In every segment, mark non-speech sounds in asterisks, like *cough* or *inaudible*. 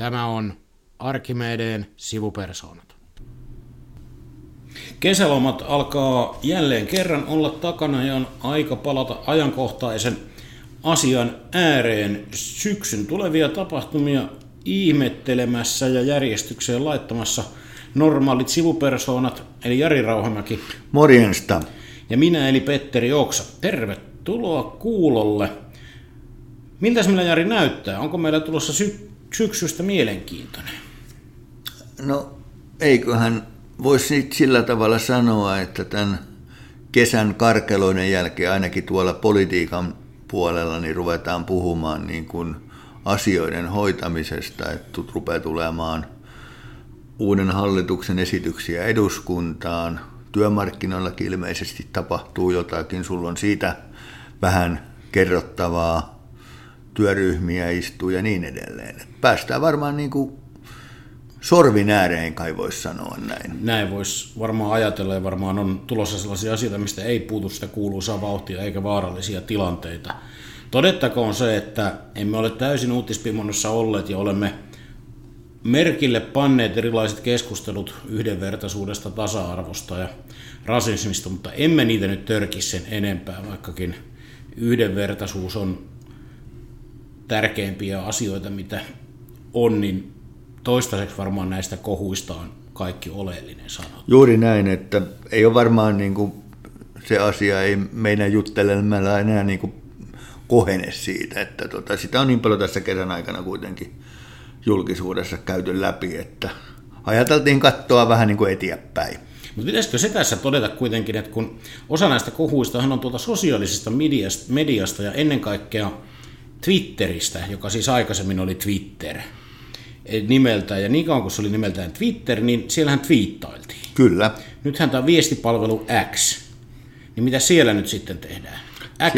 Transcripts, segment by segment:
Tämä on Arkimedeen sivupersoonat. Kesälomat alkaa jälleen kerran olla takana ja on aika palata ajankohtaisen asian ääreen syksyn tulevia tapahtumia ihmettelemässä ja järjestykseen laittamassa normaalit sivupersoonat, eli Jari Rauhamäki. Morjensta. Ja minä, eli Petteri Oksa. Tervetuloa kuulolle. Miltä meillä Jari näyttää? Onko meillä tulossa sy- syksystä mielenkiintoinen? No eiköhän voisi sillä tavalla sanoa, että tämän kesän karkeloiden jälkeen ainakin tuolla politiikan puolella niin ruvetaan puhumaan niin kuin asioiden hoitamisesta, että rupeaa tulemaan uuden hallituksen esityksiä eduskuntaan. Työmarkkinoillakin ilmeisesti tapahtuu jotakin, sulla on siitä vähän kerrottavaa, työryhmiä istuu ja niin edelleen. Päästään varmaan niin kuin sorvin ääreen, kai voisi sanoa näin. Näin voisi varmaan ajatella ja varmaan on tulossa sellaisia asioita, mistä ei puutu sitä kuuluisaa vauhtia eikä vaarallisia tilanteita. Todettakoon se, että emme ole täysin uutispimonnossa olleet ja olemme merkille panneet erilaiset keskustelut yhdenvertaisuudesta, tasa-arvosta ja rasismista, mutta emme niitä nyt törki sen enempää, vaikkakin yhdenvertaisuus on tärkeimpiä asioita, mitä on, niin toistaiseksi varmaan näistä kohuista on kaikki oleellinen sanottu. Juuri näin, että ei ole varmaan niin kuin, se asia ei meidän juttelemalla enää niin kuin kohene siitä, että tota, sitä on niin paljon tässä kesän aikana kuitenkin julkisuudessa käyty läpi, että ajateltiin katsoa vähän niin kuin eteenpäin. Mutta pitäisikö se tässä todeta kuitenkin, että kun osa näistä kohuista on tuolta sosiaalisesta mediasta, mediasta ja ennen kaikkea Twitteristä, joka siis aikaisemmin oli Twitter nimeltään, ja niin kauan kuin se oli nimeltään Twitter, niin siellähän twiittailtiin. Kyllä. Nythän tämä viestipalvelu X, niin mitä siellä nyt sitten tehdään?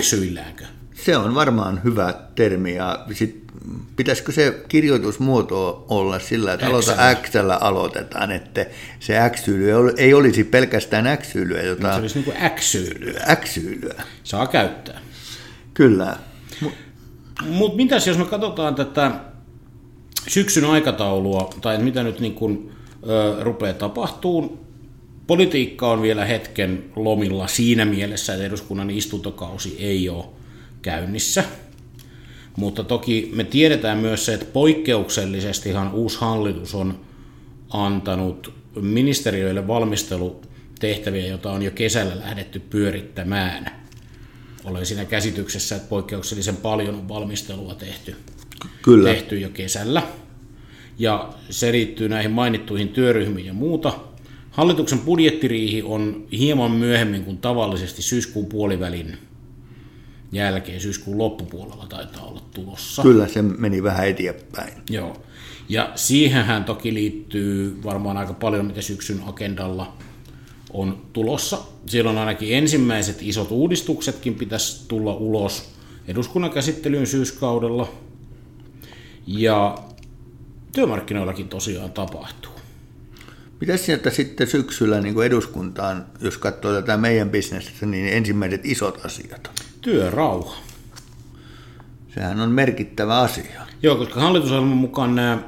Xyilläänkö? Se on varmaan hyvä termi, ja sit, pitäisikö se kirjoitusmuoto olla sillä, että aloita x aloitetaan, että se x ei olisi pelkästään x jota... Se olisi niin kuin. X-syylyä. Saa käyttää. Kyllä. Mutta mitäs jos me katsotaan tätä syksyn aikataulua, tai mitä nyt niin kuin, ö, rupeaa tapahtuun. Politiikka on vielä hetken lomilla siinä mielessä, että eduskunnan istuntokausi ei ole käynnissä. Mutta toki me tiedetään myös se, että poikkeuksellisestihan uusi hallitus on antanut ministeriöille valmistelutehtäviä, joita on jo kesällä lähdetty pyörittämään. Olen siinä käsityksessä, että poikkeuksellisen paljon on valmistelua tehty Kyllä. tehty jo kesällä. Ja se liittyy näihin mainittuihin työryhmiin ja muuta. Hallituksen budjettiriihi on hieman myöhemmin kuin tavallisesti syyskuun puolivälin jälkeen, syyskuun loppupuolella taitaa olla tulossa. Kyllä, se meni vähän eteenpäin. Joo. Ja siihenhän toki liittyy varmaan aika paljon, mitä syksyn agendalla on tulossa. Siellä on ainakin ensimmäiset isot uudistuksetkin pitäisi tulla ulos eduskunnan käsittelyyn syyskaudella – ja työmarkkinoillakin tosiaan tapahtuu. Mitä sieltä sitten syksyllä niin kuin eduskuntaan, jos katsoo tätä meidän bisnestä, niin ensimmäiset isot asiat? Työrauha. Sehän on merkittävä asia. Joo, koska hallitusohjelman mukaan nämä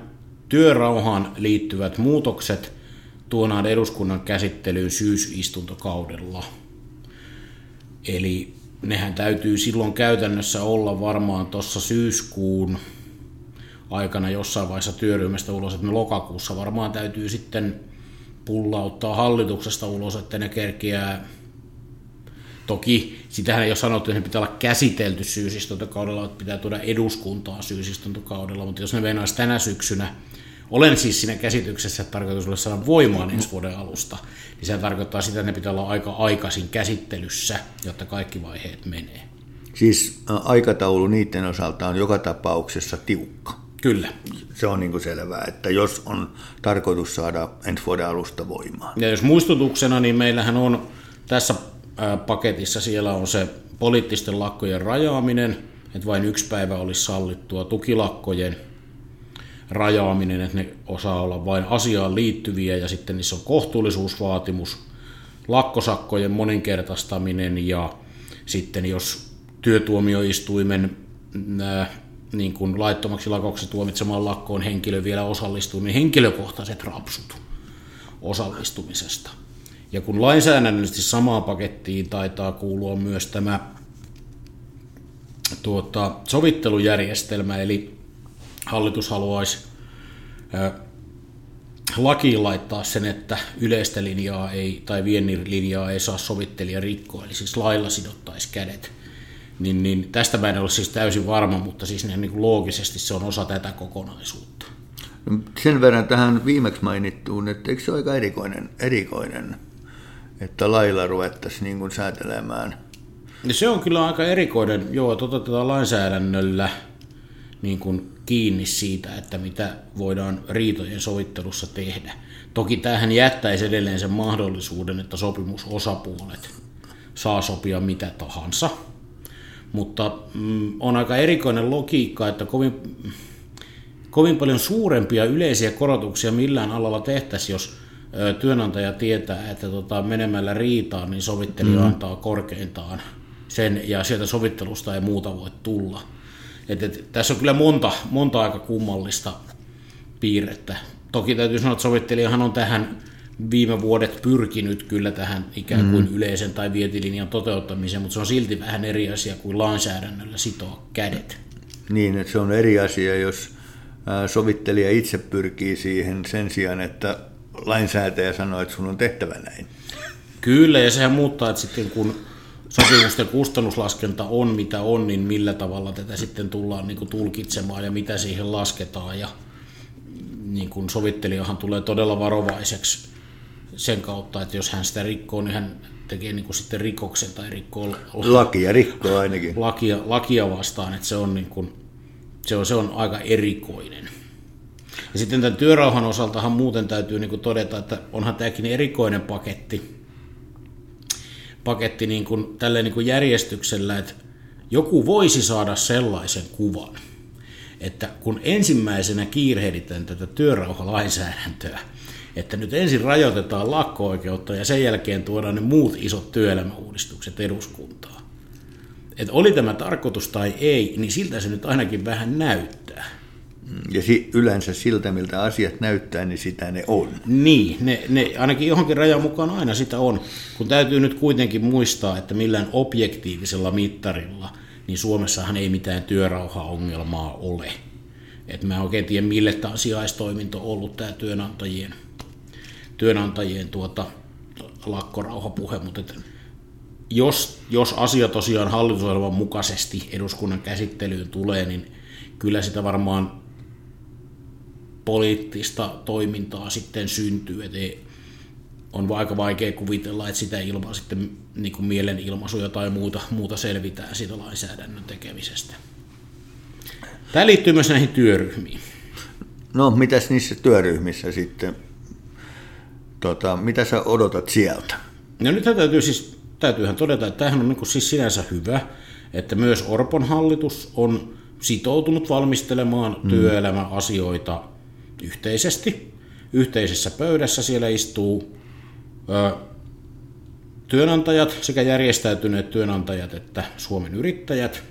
työrauhaan liittyvät muutokset tuonaan eduskunnan käsittelyyn syysistuntokaudella. Eli nehän täytyy silloin käytännössä olla varmaan tuossa syyskuun aikana jossain vaiheessa työryhmästä ulos, että me lokakuussa varmaan täytyy sitten pullauttaa hallituksesta ulos, että ne kerkiää Toki sitähän ei ole sanottu, että ne pitää olla käsitelty syysistuntokaudella, että pitää tuoda eduskuntaa syysistuntokaudella, mutta jos ne venaisi tänä syksynä, olen siis siinä käsityksessä, että tarkoitus olisi saada voimaan ensi vuoden alusta, niin se tarkoittaa sitä, että ne pitää olla aika aikaisin käsittelyssä, jotta kaikki vaiheet menee. Siis aikataulu niiden osalta on joka tapauksessa tiukka. Kyllä. Se on niin kuin selvää, että jos on tarkoitus saada ensi vuoden alusta voimaan. Ja jos muistutuksena, niin meillähän on tässä paketissa siellä on se poliittisten lakkojen rajaaminen, että vain yksi päivä olisi sallittua tukilakkojen rajaaminen, että ne osaa olla vain asiaan liittyviä ja sitten niissä on kohtuullisuusvaatimus, lakkosakkojen moninkertaistaminen ja sitten jos työtuomioistuimen niin kuin laittomaksi lakoksi tuomitsemaan lakkoon henkilö vielä osallistuu, niin henkilökohtaiset rapsut osallistumisesta. Ja kun lainsäädännöllisesti samaan pakettiin taitaa kuulua myös tämä tuota, sovittelujärjestelmä, eli hallitus haluaisi lakiin laittaa sen, että yleistä linjaa ei, tai viennin linjaa ei saa sovittelija rikkoa, eli siis lailla sidottaisi kädet. Niin, niin tästä mä en ole siis täysin varma, mutta siis niin kuin loogisesti se on osa tätä kokonaisuutta. No, sen verran tähän viimeksi mainittuun, että eikö se ole aika erikoinen, erikoinen että lailla ruvettaisiin niin kuin säätelemään? Ja se on kyllä aika erikoinen, joo, toteutetaan lainsäädännöllä niin kuin kiinni siitä, että mitä voidaan riitojen sovittelussa tehdä. Toki tähän jättäisi edelleen sen mahdollisuuden, että sopimusosapuolet saa sopia mitä tahansa, mutta mm, on aika erikoinen logiikka, että kovin, kovin paljon suurempia yleisiä korotuksia millään alalla tehtäisiin, jos työnantaja tietää, että tota, menemällä riitaan, niin sovittelija mm. antaa korkeintaan sen, ja sieltä sovittelusta ei muuta voi tulla. Et, et, tässä on kyllä monta, monta aika kummallista piirrettä. Toki täytyy sanoa, että sovittelijahan on tähän viime vuodet pyrkinyt kyllä tähän ikään kuin mm. yleisen tai vietilinjan toteuttamiseen, mutta se on silti vähän eri asia kuin lainsäädännöllä sitoa kädet. Niin, että se on eri asia, jos sovittelija itse pyrkii siihen sen sijaan, että lainsäätäjä sanoo, että sun on tehtävä näin. Kyllä, ja sehän muuttaa, että sitten kun sopimusten kustannuslaskenta on mitä on, niin millä tavalla tätä sitten tullaan niin kuin tulkitsemaan ja mitä siihen lasketaan. Ja niin kuin sovittelijahan tulee todella varovaiseksi sen kautta, että jos hän sitä rikkoo, niin hän tekee niin kuin sitten rikoksen tai rikkoo lakia, rikkoo ainakin. Lakia, lakia vastaan, että se on, niin kuin, se on, se on aika erikoinen. Ja sitten tämän työrauhan osaltahan muuten täytyy niin kuin todeta, että onhan tämäkin erikoinen paketti, paketti niin kuin, tälleen niin kuin järjestyksellä, että joku voisi saada sellaisen kuvan, että kun ensimmäisenä kiirehditään tätä työrauhalainsäädäntöä, että nyt ensin rajoitetaan lakko-oikeutta ja sen jälkeen tuodaan ne muut isot työelämäuudistukset eduskuntaan. Että oli tämä tarkoitus tai ei, niin siltä se nyt ainakin vähän näyttää. Ja si- yleensä siltä, miltä asiat näyttää, niin sitä ne on. Niin, ne, ne ainakin johonkin rajan mukaan aina sitä on. Kun täytyy nyt kuitenkin muistaa, että millään objektiivisella mittarilla, niin Suomessahan ei mitään työrauhaongelmaa ole. Et mä en oikein tiedä, mille tämä sijaistoiminto on ollut tämä työnantajien, työnantajien tuota, lakkorauhapuhe, mutta et jos, jos asia tosiaan hallitusohjelman mukaisesti eduskunnan käsittelyyn tulee, niin kyllä sitä varmaan poliittista toimintaa sitten syntyy. Et on aika vaikea kuvitella, että sitä ilman sitten niin kuin mielenilmaisuja tai muuta, muuta selvitään siitä lainsäädännön tekemisestä. Tämä liittyy myös näihin työryhmiin. No, mitäs niissä työryhmissä sitten, tota, mitä sä odotat sieltä? No nyt täytyy siis, täytyyhän todeta, että tämähän on niin siis sinänsä hyvä, että myös Orpon hallitus on sitoutunut valmistelemaan mm. työelämäasioita yhteisesti. Yhteisessä pöydässä siellä istuu ö, työnantajat sekä järjestäytyneet työnantajat että Suomen yrittäjät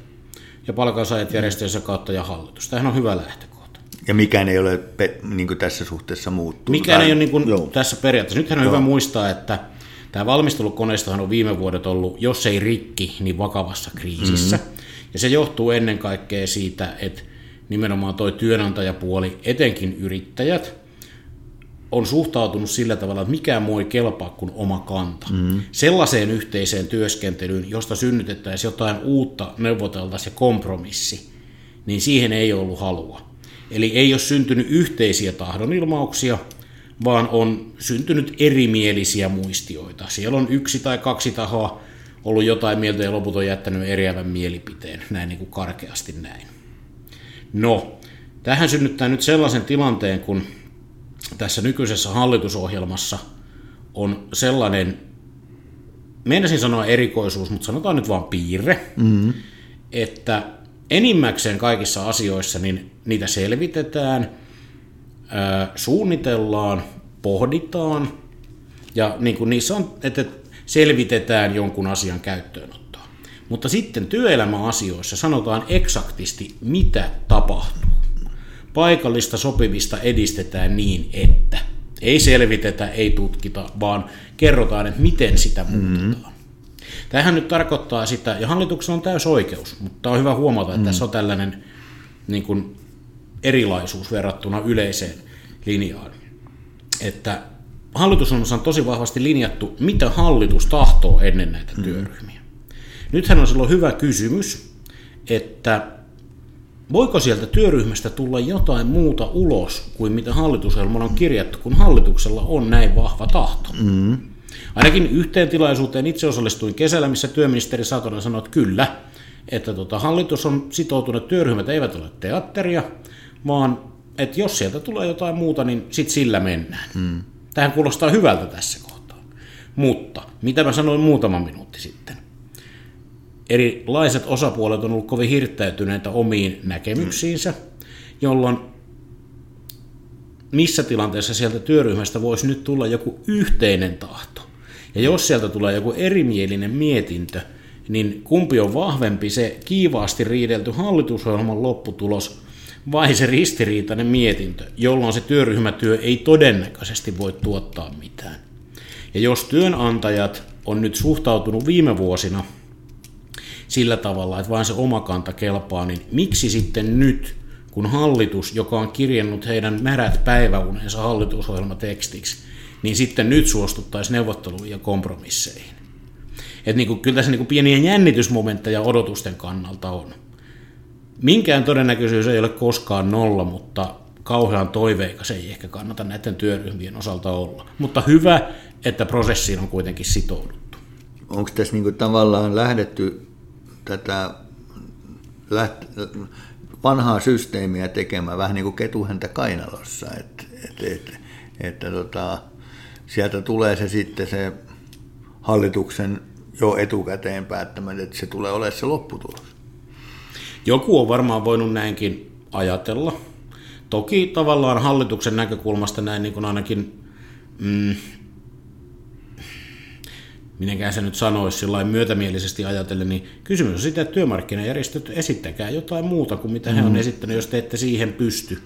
ja palkansaajat järjestöjensä kautta ja hallitus. Tämähän on hyvä lähtökohta. Ja mikään ei ole pe- niin tässä suhteessa muuttunut. Mikään ei ole niin kuin tässä periaatteessa. Nythän on Joo. hyvä muistaa, että tämä valmistelukoneistohan on viime vuodet ollut, jos ei rikki, niin vakavassa kriisissä. Mm-hmm. Ja se johtuu ennen kaikkea siitä, että nimenomaan tuo työnantajapuoli, etenkin yrittäjät, on suhtautunut sillä tavalla, että mikään muu ei kelpaa kuin oma kanta. Mm. Sellaiseen yhteiseen työskentelyyn, josta synnytettäisiin jotain uutta, neuvoteltaisiin ja kompromissi, niin siihen ei ollut halua. Eli ei ole syntynyt yhteisiä tahdonilmauksia, vaan on syntynyt erimielisiä muistioita. Siellä on yksi tai kaksi tahoa ollut jotain mieltä ja loput on jättänyt eriävän mielipiteen, näin niin kuin karkeasti näin. No, tähän synnyttää nyt sellaisen tilanteen, kun tässä nykyisessä hallitusohjelmassa on sellainen, meinasin sanoa erikoisuus, mutta sanotaan nyt vaan piirre, mm-hmm. että enimmäkseen kaikissa asioissa niin niitä selvitetään, suunnitellaan, pohditaan ja niin kuin niissä on, että selvitetään jonkun asian käyttöönottoa. Mutta sitten työelämäasioissa sanotaan eksaktisti, mitä tapahtuu. Paikallista sopimista edistetään niin, että ei selvitetä, ei tutkita, vaan kerrotaan, että miten sitä muutetaan. Mm-hmm. Tämähän nyt tarkoittaa sitä, ja hallituksella on täys oikeus, mutta on hyvä huomata, että mm. tässä on tällainen niin kuin, erilaisuus verrattuna yleiseen linjaan. Että hallitusohjelmassa on tosi vahvasti linjattu, mitä hallitus tahtoo ennen näitä mm. työryhmiä. Nythän on silloin hyvä kysymys, että voiko sieltä työryhmästä tulla jotain muuta ulos kuin mitä hallitusohjelman on kirjattu, kun hallituksella on näin vahva tahto. Mm. Ainakin yhteen tilaisuuteen itse osallistuin kesällä, missä työministeri Satonen sanoi, että kyllä, että tota, hallitus on sitoutunut, työryhmät eivät ole teatteria, vaan että jos sieltä tulee jotain muuta, niin sit sillä mennään. Mm. Tähän kuulostaa hyvältä tässä kohtaa. Mutta, mitä mä sanoin muutama minuutti sitten, erilaiset osapuolet on ollut kovin hirttäytyneitä omiin näkemyksiinsä, jolloin missä tilanteessa sieltä työryhmästä voisi nyt tulla joku yhteinen tahto. Ja jos sieltä tulee joku erimielinen mietintö, niin kumpi on vahvempi, se kiivaasti riidelty hallitusohjelman lopputulos vai se ristiriitainen mietintö, jolloin se työryhmätyö ei todennäköisesti voi tuottaa mitään. Ja jos työnantajat on nyt suhtautunut viime vuosina sillä tavalla, että vain se oma kanta kelpaa, niin miksi sitten nyt, kun hallitus, joka on kirjannut heidän märät päiväunensa hallitusohjelmatekstiksi, niin sitten nyt suostuttaisiin neuvotteluihin ja kompromisseihin. Että niin kuin, kyllä tässä niin kuin pieniä jännitysmomentteja odotusten kannalta on. Minkään todennäköisyys ei ole koskaan nolla, mutta kauhean toiveikas ei ehkä kannata näiden työryhmien osalta olla. Mutta hyvä, että prosessiin on kuitenkin sitouduttu. Onko tässä niin kuin tavallaan lähdetty tätä läht, vanhaa systeemiä tekemään vähän niin kuin ketuhäntä kainalossa, että, että, että, että tota, sieltä tulee se sitten se hallituksen jo etukäteen päättämät, että se tulee olemaan se lopputulos. Joku on varmaan voinut näinkin ajatella. Toki tavallaan hallituksen näkökulmasta näin niin kuin ainakin, mm, minenkään se nyt sanoisi sillä myötämielisesti ajatellen, niin kysymys on sitä, että työmarkkinajärjestöt esittäkää jotain muuta kuin mitä mm. he on esittänyt, jos te ette siihen pysty.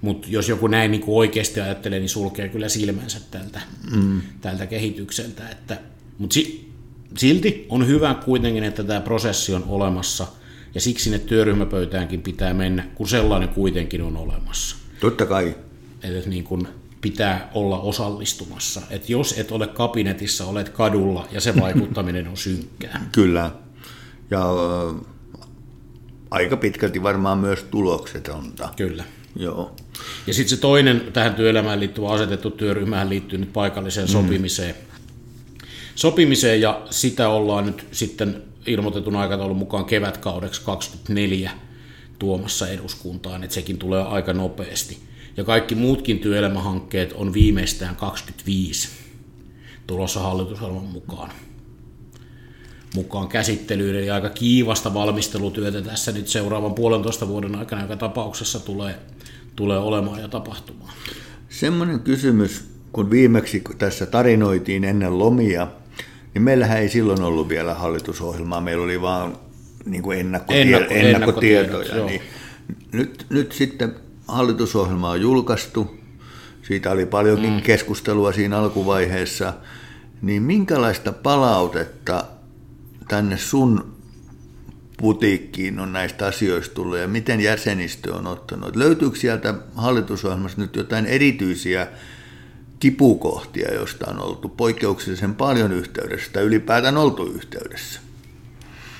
Mutta jos joku näin niin kuin oikeasti ajattelee, niin sulkee kyllä silmänsä tältä, mm. tältä kehitykseltä. Että, mutta si, silti on hyvä kuitenkin, että tämä prosessi on olemassa – ja siksi sinne työryhmäpöytäänkin pitää mennä, kun sellainen kuitenkin on olemassa. Totta kai. Että niin kuin pitää olla osallistumassa. Että jos et ole kabinetissa, olet kadulla ja se vaikuttaminen on synkkää. *laughs* Kyllä. Ja äh, aika pitkälti varmaan myös tuloksetonta. Kyllä. Joo. Ja sitten se toinen tähän työelämään liittyvä asetettu työryhmähän liittyy nyt paikalliseen mm. sopimiseen. Sopimiseen ja sitä ollaan nyt sitten ilmoitetun aikataulun mukaan kevätkaudeksi 24 tuomassa eduskuntaan, että sekin tulee aika nopeasti. Ja kaikki muutkin työelämähankkeet on viimeistään 25 tulossa hallitusohjelman mukaan mukaan käsittelyyn, eli aika kiivasta valmistelutyötä tässä nyt seuraavan puolentoista vuoden aikana, joka tapauksessa tulee, tulee olemaan ja tapahtumaan. Semmoinen kysymys, kun viimeksi tässä tarinoitiin ennen lomia, niin meillähän ei silloin ollut vielä hallitusohjelmaa, meillä oli vaan niin kuin ennakkotie- Ennakko, ennakkotietoja. Niin nyt, nyt sitten hallitusohjelma on julkaistu, siitä oli paljonkin mm. keskustelua siinä alkuvaiheessa, niin minkälaista palautetta tänne sun putiikkiin on näistä asioista tullut ja miten jäsenistö on ottanut? Löytyykö sieltä hallitusohjelmassa nyt jotain erityisiä kipukohtia, joista on oltu poikkeuksellisen paljon yhteydessä tai ylipäätään oltu yhteydessä.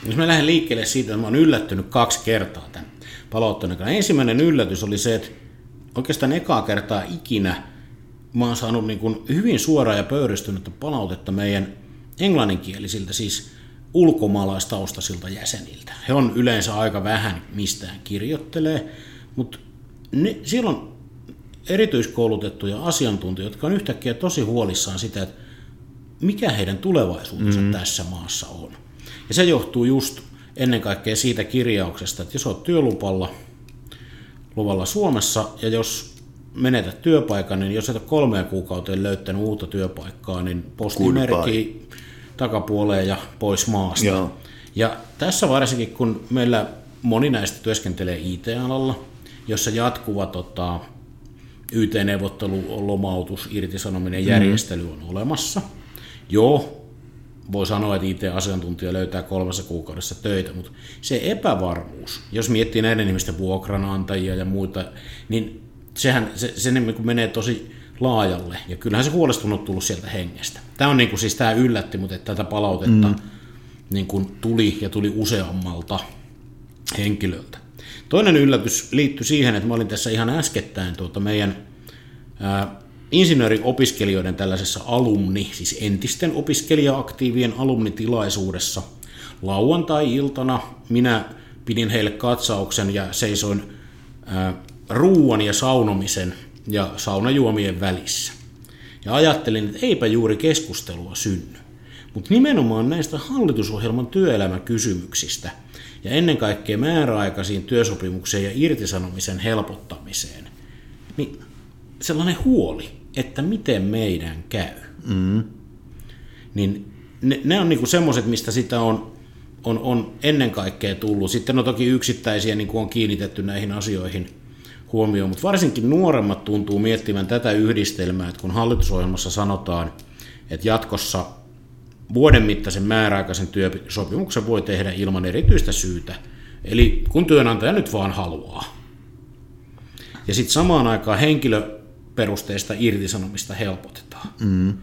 Jos mä lähden liikkeelle siitä, että mä oon yllättynyt kaksi kertaa tämän palautteen Ensimmäinen yllätys oli se, että oikeastaan ekaa kertaa ikinä mä oon saanut niin kuin hyvin suoraa ja pöyristynyttä palautetta meidän englanninkielisiltä, siis ulkomaalaistaustaisilta jäseniltä. He on yleensä aika vähän mistään kirjoittelee, mutta ne, siellä on erityiskoulutettuja asiantuntijoita, jotka on yhtäkkiä tosi huolissaan sitä, että mikä heidän tulevaisuutensa mm. tässä maassa on. Ja se johtuu just ennen kaikkea siitä kirjauksesta, että jos olet työlupalla luvalla Suomessa ja jos menetät työpaikan, niin jos et ole kolmeen kuukauteen löytänyt uutta työpaikkaa, niin posti merkii takapuoleen ja pois maasta. Joo. Ja tässä varsinkin, kun meillä moni näistä työskentelee IT-alalla, jossa jatkuva tota, YT-neuvottelu, lomautus, irtisanominen, mm. järjestely on olemassa. Joo, voi sanoa, että IT-asiantuntija löytää kolmessa kuukaudessa töitä, mutta se epävarmuus, jos miettii näiden ihmisten vuokranantajia ja muita, niin sehän se, se niin kuin menee tosi laajalle, ja kyllähän se huolestunut tullut sieltä hengestä. Tämä on niin kuin, siis tämä yllätti, mutta että tätä palautetta mm. niin kuin tuli ja tuli useammalta henkilöltä. Toinen yllätys liittyi siihen, että mä olin tässä ihan äskettäin tuota meidän ää, insinööriopiskelijoiden tällaisessa alumni, siis entisten opiskelija-aktiivien alumnitilaisuudessa. Lauantai-iltana minä pidin heille katsauksen ja seisoin ää, ruuan ja saunomisen ja saunajuomien välissä. Ja ajattelin, että eipä juuri keskustelua synny. Mutta nimenomaan näistä hallitusohjelman työelämäkysymyksistä ja ennen kaikkea määräaikaisiin työsopimukseen ja irtisanomisen helpottamiseen, niin sellainen huoli, että miten meidän käy. Mm. Niin ne, ne on niinku semmoiset, mistä sitä on, on, on ennen kaikkea tullut. Sitten on toki yksittäisiä, niin kuin on kiinnitetty näihin asioihin huomioon, mutta varsinkin nuoremmat tuntuu miettimään tätä yhdistelmää, että kun hallitusohjelmassa sanotaan, että jatkossa vuoden mittaisen määräaikaisen työsopimuksen voi tehdä ilman erityistä syytä, eli kun työnantaja nyt vaan haluaa. Ja sitten samaan aikaan henkilöperusteista irtisanomista helpotetaan. Mm.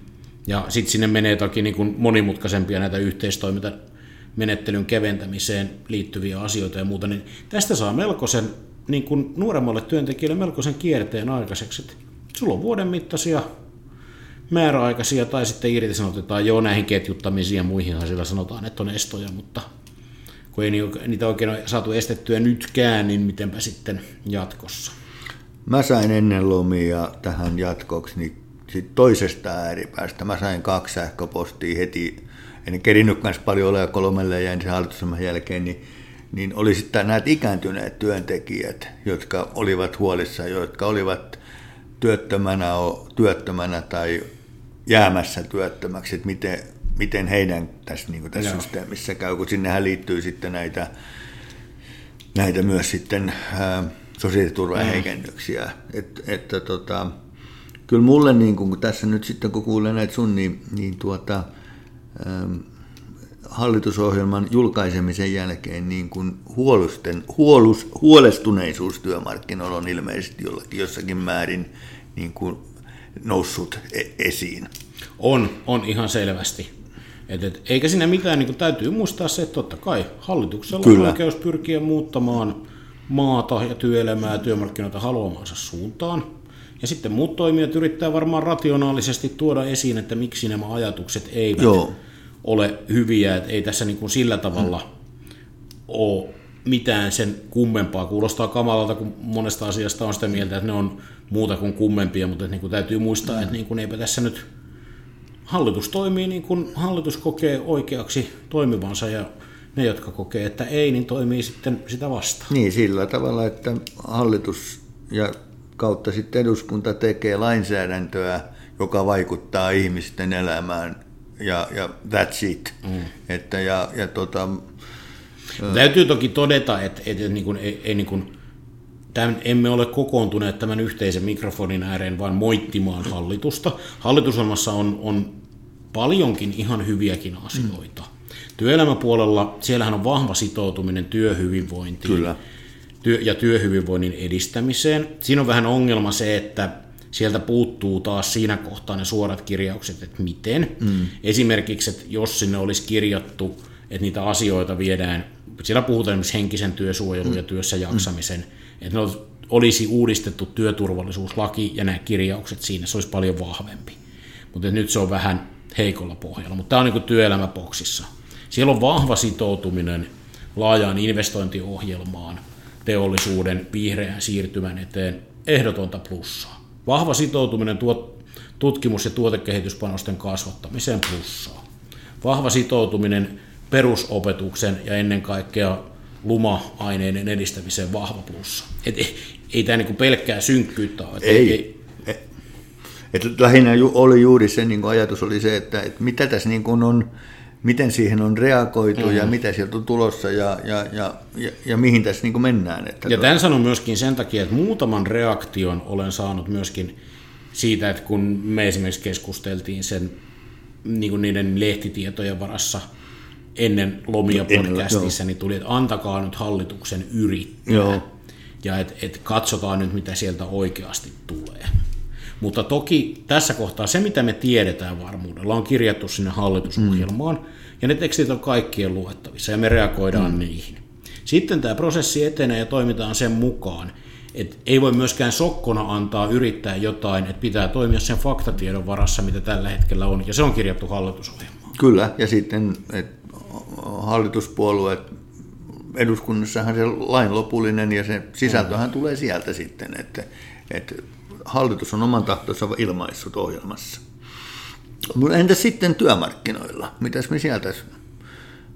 Ja sitten sinne menee toki niin kuin monimutkaisempia näitä yhteistoimintamenettelyn keventämiseen liittyviä asioita ja muuta, niin tästä saa melkoisen niin kuin nuoremmalle työntekijälle melkoisen kierteen aikaiseksi, että sulla on vuoden mittaisia määräaikaisia tai sitten irtisanotetaan jo näihin ketjuttamisiin ja muihin sillä sanotaan, että on estoja, mutta kun ei niitä oikein ole saatu estettyä nytkään, niin mitenpä sitten jatkossa? Mä sain ennen lomia tähän jatkoksi niin sit toisesta ääripäästä. Mä sain kaksi sähköpostia heti, en kerinyt kanssa paljon olla kolmelle ja sen hallitusohjelman jälkeen, niin niin oli sitten näitä ikääntyneet työntekijät, jotka olivat huolissa, jotka olivat työttömänä, työttömänä tai jäämässä työttömäksi, että miten, miten heidän tässä, niin kuin tässä systeemissä käy, kun sinnehän liittyy sitten näitä, näitä myös sitten ää, sosiaaliturvan mm. heikennyksiä. Et, että tota, kyllä mulle, niin kun tässä nyt sitten kun kuulen näitä sun, niin, niin tuota, ää, hallitusohjelman julkaisemisen jälkeen niin kuin huolusten, huolus, huolestuneisuus työmarkkinoilla on ilmeisesti jollakin jossakin määrin niin kuin noussut e- esiin. On, on ihan selvästi. Et, et, eikä siinä mitään, niin kuin, täytyy muistaa se, että totta kai hallituksella Kyllä. on oikeus pyrkiä muuttamaan maata ja työelämää ja työmarkkinoita haluamansa suuntaan. Ja sitten muut toimijat yrittää varmaan rationaalisesti tuoda esiin, että miksi nämä ajatukset eivät Joo ole hyviä, että ei tässä niin kuin sillä tavalla hmm. ole mitään sen kummempaa. Kuulostaa kamalalta, kun monesta asiasta on sitä mieltä, että ne on muuta kuin kummempia, mutta niin kuin täytyy muistaa, hmm. että niin kuin eipä tässä nyt hallitus toimii niin kuin hallitus kokee oikeaksi toimivansa ja ne, jotka kokee, että ei, niin toimii sitten sitä vastaan. Niin, sillä tavalla, että hallitus ja kautta sitten eduskunta tekee lainsäädäntöä, joka vaikuttaa ihmisten elämään ja, ja that's it. Mm. Että ja, ja tota, Täytyy toki todeta, että, että niin kuin, ei, ei niin kuin, tämän, emme ole kokoontuneet tämän yhteisen mikrofonin ääreen vain moittimaan hallitusta. Hallitusohjelmassa on, on paljonkin ihan hyviäkin asioita. Mm. Työelämäpuolella siellähän on vahva sitoutuminen työhyvinvointiin Kyllä. Työ, ja työhyvinvoinnin edistämiseen. Siinä on vähän ongelma se, että sieltä puuttuu taas siinä kohtaa ne suorat kirjaukset, että miten. Mm. Esimerkiksi, että jos sinne olisi kirjattu, että niitä asioita viedään, siellä puhutaan esimerkiksi henkisen työsuojelun mm. ja työssä jaksamisen, mm. että ne olisi uudistettu työturvallisuuslaki ja nämä kirjaukset siinä, se olisi paljon vahvempi. Mutta nyt se on vähän heikolla pohjalla, mutta tämä on niin työelämäpoksissa. Siellä on vahva sitoutuminen laajaan investointiohjelmaan, teollisuuden vihreän siirtymän eteen, ehdotonta plussaa. Vahva sitoutuminen tuot, tutkimus- ja tuotekehityspanosten kasvattamiseen plussaa. Vahva sitoutuminen perusopetuksen ja ennen kaikkea luma-aineiden edistämiseen vahva plussa. Et ei, ei tämä niinku pelkkää synkkyyttä ole. Ei. ei. Et lähinnä oli juuri se niin ajatus oli se, että, että mitä tässä niin on miten siihen on reagoitu mm. ja mitä sieltä on tulossa ja, ja, ja, ja, ja mihin tässä niin mennään. Että ja tämän sanon myöskin sen takia, että muutaman reaktion olen saanut myöskin siitä, että kun me esimerkiksi keskusteltiin sen niin kuin niiden lehtitietojen varassa ennen lomia podcastissa, niin tuli, että antakaa nyt hallituksen yrittää. Joo. Ja että et katsotaan nyt, mitä sieltä oikeasti tulee. Mutta toki tässä kohtaa se, mitä me tiedetään varmuudella, on kirjattu sinne hallitusohjelmaan, mm. ja ne tekstit on kaikkien luettavissa, ja me reagoidaan mm. niihin. Sitten tämä prosessi etenee ja toimitaan sen mukaan. Et ei voi myöskään sokkona antaa yrittää jotain, että pitää toimia sen faktatiedon varassa, mitä tällä hetkellä on, ja se on kirjattu hallitusohjelmaan. Kyllä, ja sitten että hallituspuolueet eduskunnassahan se lain lopullinen ja se sisältöhän mm. tulee sieltä sitten, että, että hallitus on oman tahtonsa ilmaissut ohjelmassa. Entä sitten työmarkkinoilla? Mitäs me sieltä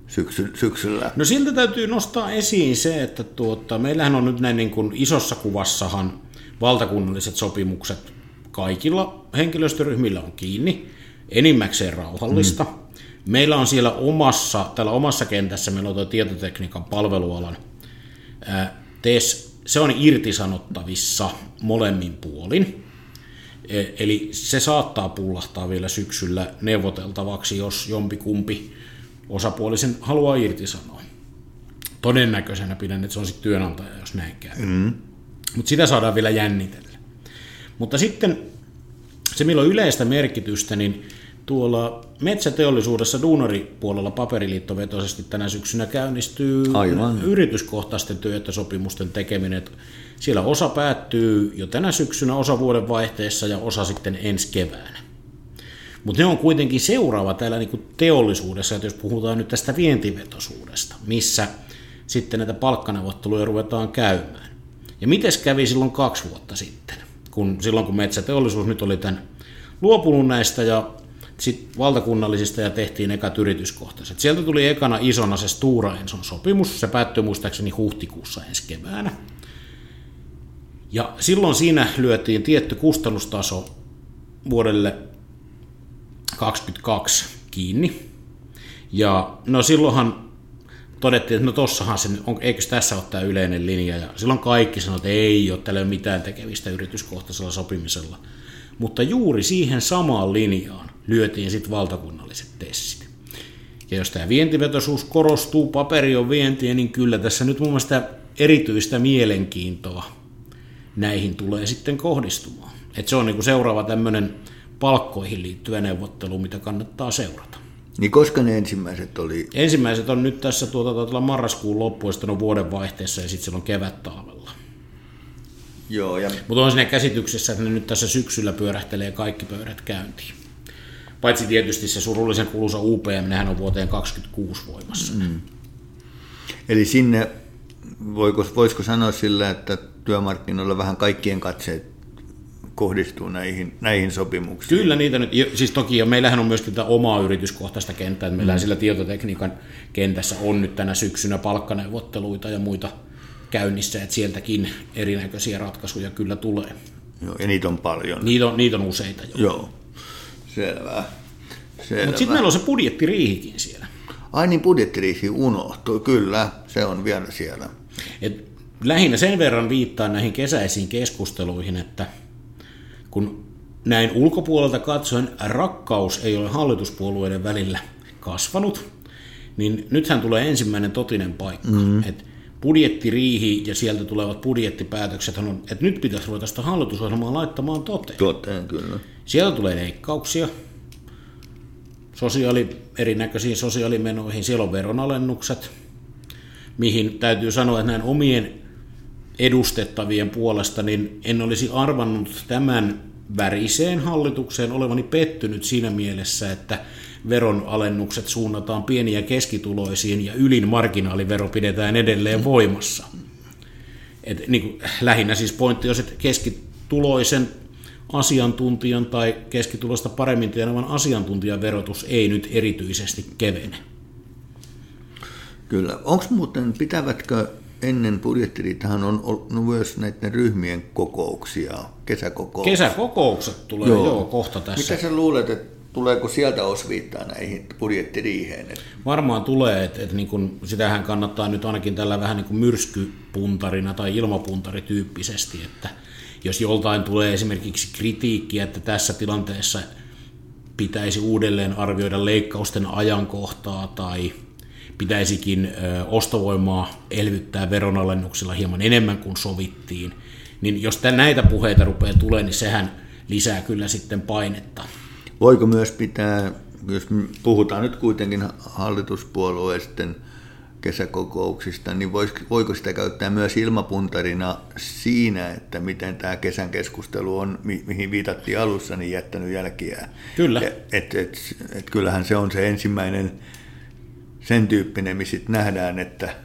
syksy, syksyllä? No siltä täytyy nostaa esiin se, että tuota, meillähän on nyt näin niin kuin isossa kuvassahan valtakunnalliset sopimukset kaikilla henkilöstöryhmillä on kiinni, enimmäkseen rauhallista. Mm. Meillä on siellä omassa, tällä omassa kentässä, meillä on tuo tietotekniikan palvelualan TES, se on irtisanottavissa molemmin puolin. E, eli se saattaa pullahtaa vielä syksyllä neuvoteltavaksi, jos jompikumpi osapuolisen haluaa irtisanoa. Todennäköisenä pidän, että se on sitten työnantaja, jos näin käy. Mm. Mutta sitä saadaan vielä jännitellä. Mutta sitten se, millä on yleistä merkitystä, niin tuolla metsäteollisuudessa duunaripuolella paperiliittovetoisesti tänä syksynä käynnistyy Aivan. yrityskohtaisten työehtosopimusten tekeminen. Siellä osa päättyy jo tänä syksynä, osa vuoden vaihteessa ja osa sitten ensi keväänä. Mutta ne on kuitenkin seuraava täällä niin teollisuudessa, että jos puhutaan nyt tästä vientivetosuudesta, missä sitten näitä palkkaneuvotteluja ruvetaan käymään. Ja miten kävi silloin kaksi vuotta sitten, kun silloin kun metsäteollisuus nyt oli tämän luopunut näistä ja sitten valtakunnallisista ja tehtiin ekat yrityskohtaiset. Sieltä tuli ekana isona se Stura Enson sopimus, se päättyi muistaakseni huhtikuussa ensi keväänä. Ja silloin siinä lyötiin tietty kustannustaso vuodelle 2022 kiinni. Ja no silloinhan todettiin, että no tossahan se, on, eikö tässä ole tämä yleinen linja, ja silloin kaikki sanoivat, että ei ole tällä mitään tekemistä yrityskohtaisella sopimisella. Mutta juuri siihen samaan linjaan lyötiin sitten valtakunnalliset testit. Ja jos tämä vientivetoisuus korostuu, paperi on vientiä, niin kyllä tässä nyt mun mielestä erityistä mielenkiintoa näihin tulee sitten kohdistumaan. Et se on niinku seuraava tämmöinen palkkoihin liittyvä neuvottelu, mitä kannattaa seurata. Niin koska ne ensimmäiset oli? Ensimmäiset on nyt tässä tuota, tuota marraskuun loppuun, sitten on vuoden vaihteessa ja sitten silloin kevät talvella. Joo, ja... Mutta on siinä käsityksessä, että ne nyt tässä syksyllä pyörähtelee kaikki pöydät käyntiin. Paitsi tietysti se surullisen kuluisa UPM, nehän on vuoteen 2026 voimassa. Mm. Eli sinne, voiko, voisiko sanoa sillä, että työmarkkinoilla vähän kaikkien katseet kohdistuu näihin, näihin sopimuksiin. Kyllä niitä nyt, siis toki ja meillähän on myöskin tätä omaa yrityskohtaista kenttää, että meillä mm. sillä tietotekniikan kentässä on nyt tänä syksynä palkkaneuvotteluita ja muita käynnissä, että sieltäkin erinäköisiä ratkaisuja kyllä tulee. Joo, ja niitä on paljon. Niitä on, niitä on useita, joo. joo. Selvä. Selvä. Mutta sitten meillä on se budjettiriihikin siellä. Ai niin, budjettiriihi unohtui, kyllä, se on vielä siellä. Et lähinnä sen verran viittaan näihin kesäisiin keskusteluihin, että kun näin ulkopuolelta katsoen rakkaus ei ole hallituspuolueiden välillä kasvanut, niin nythän tulee ensimmäinen totinen paikka. Mm. Että budjettiriihi ja sieltä tulevat budjettipäätökset on, että nyt pitäisi ruveta sitä hallitusohjelmaa laittamaan toteen. Toteen, kyllä. Sieltä tulee leikkauksia, sosiaali, erinäköisiin sosiaalimenoihin, siellä on veronalennukset, mihin täytyy sanoa, että näin omien edustettavien puolesta, niin en olisi arvannut tämän väriseen hallitukseen olevani pettynyt siinä mielessä, että veronalennukset suunnataan pieni- ja keskituloisiin ja ylin marginaalivero pidetään edelleen voimassa. Et, niin kuin, lähinnä siis pointti on, että keskituloisen asiantuntijan tai keskitulosta paremmin tienavan asiantuntijan verotus ei nyt erityisesti kevene. Kyllä. Onko muuten, pitävätkö ennen budjettiriitahan on ollut myös näiden ryhmien kokouksia, kesäkokouksia? Kesäkokoukset tulee joo. joo kohta tässä. Mitä sä luulet, että tuleeko sieltä osviittaa näihin budjettiriiheen? Varmaan tulee, että, että niin kun, sitähän kannattaa nyt ainakin tällä vähän niin kuin myrskypuntarina tai ilmapuntarityyppisesti, että jos joltain tulee esimerkiksi kritiikkiä, että tässä tilanteessa pitäisi uudelleen arvioida leikkausten ajankohtaa tai pitäisikin ostovoimaa elvyttää veronalennuksilla hieman enemmän kuin sovittiin, niin jos näitä puheita rupeaa tulee, niin sehän lisää kyllä sitten painetta. Voiko myös pitää, jos puhutaan nyt kuitenkin hallituspuolueisten kesäkokouksista, niin voiko sitä käyttää myös ilmapuntarina siinä, että miten tämä kesän keskustelu on, mihin viitattiin alussa, niin jättänyt jälkiä. Kyllä. Et, et, et, et kyllähän se on se ensimmäinen sen tyyppinen, missä nähdään, että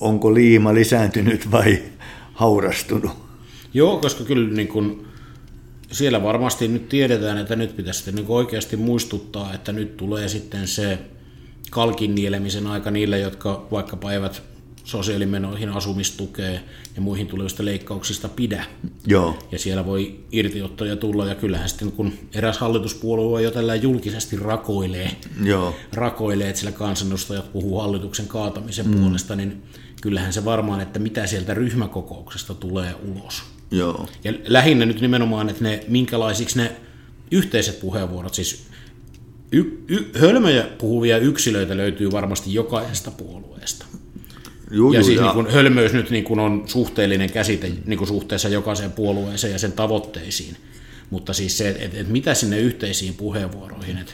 onko liima lisääntynyt vai haurastunut. Joo, koska kyllä niin kun, siellä varmasti nyt tiedetään, että nyt pitäisi niin oikeasti muistuttaa, että nyt tulee sitten se kalkin nielemisen aika niille, jotka vaikkapa eivät sosiaalimenoihin, asumistukeen ja muihin tulevista leikkauksista pidä. Joo. Ja siellä voi irtiottoja tulla, ja kyllähän sitten kun eräs hallituspuolue jo tällä julkisesti rakoilee, Joo. rakoilee, että sillä kansanedustajat puhuu hallituksen kaatamisen mm. puolesta, niin kyllähän se varmaan, että mitä sieltä ryhmäkokouksesta tulee ulos. Joo. Ja lähinnä nyt nimenomaan, että ne, minkälaisiksi ne yhteiset puheenvuorot, siis y, y, hölmöjä puhuvia yksilöitä löytyy varmasti jokaisesta puolueesta. Juu, ja juu, siis ja... Niin kuin hölmöys nyt niin kuin on suhteellinen käsite niin kuin suhteessa jokaiseen puolueeseen ja sen tavoitteisiin. Mutta siis se, että et, et mitä sinne yhteisiin puheenvuoroihin, että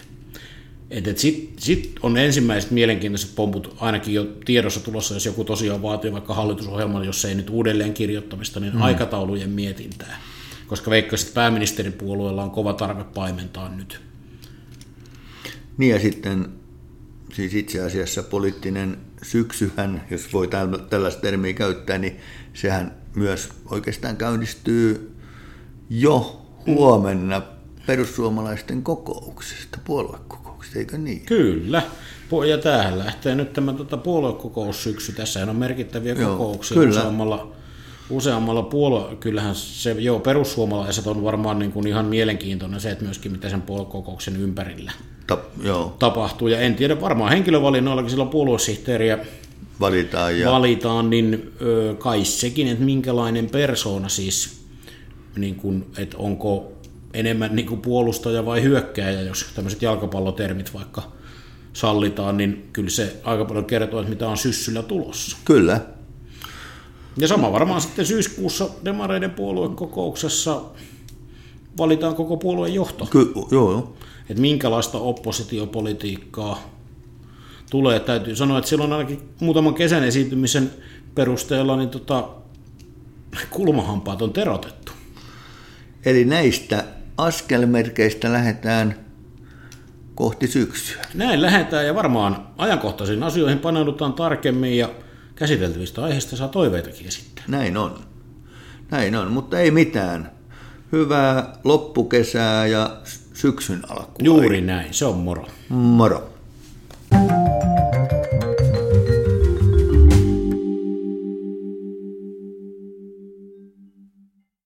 et, et sitten sit on ensimmäiset mielenkiintoiset pomput ainakin jo tiedossa tulossa, jos joku tosiaan vaatii vaikka hallitusohjelman, jos ei nyt uudelleen kirjoittamista, niin hmm. aikataulujen mietintää. Koska veikkasit pääministeripuolueella on kova tarve paimentaa nyt. Niin ja sitten siis itse asiassa poliittinen syksyhän, jos voi tällaista termiä käyttää, niin sehän myös oikeastaan käynnistyy jo huomenna perussuomalaisten kokouksesta, puoluekokouksesta, eikö niin? Kyllä. Ja tämähän lähtee nyt tämä tuota puoluekokoussyksy. Tässä on merkittäviä Joo, kokouksia kyllä. useammalla, useammalla puolue. Kyllähän se, joo, perussuomalaiset on varmaan niin kuin ihan mielenkiintoinen se, että myöskin mitä sen puoluekokouksen ympärillä Ta, joo. tapahtuu. Ja en tiedä, varmaan henkilövalinnoillakin silloin puoluesihteeriä valitaan, ja... valitaan niin ö, kai sekin, että minkälainen persoona siis, niin kuin, että onko enemmän niin kuin puolustaja vai hyökkääjä, jos tämmöiset jalkapallotermit vaikka sallitaan, niin kyllä se aika paljon kertoo, että mitä on syssyllä tulossa. Kyllä. Ja sama varmaan sitten syyskuussa demareiden puoluekokouksessa valitaan koko puolueen johto. Ky- joo. Että minkälaista oppositiopolitiikkaa tulee. Täytyy sanoa, että silloin ainakin muutaman kesän esiintymisen perusteella niin tota, kulmahampaat on terotettu. Eli näistä askelmerkeistä lähdetään kohti syksyä. Näin lähdetään ja varmaan ajankohtaisiin asioihin paneudutaan tarkemmin ja käsiteltävistä aiheista saa toiveitakin esittää. Näin on. Näin on, mutta ei mitään. Hyvää loppukesää ja syksyn alkua. Juuri näin, se on moro. Moro.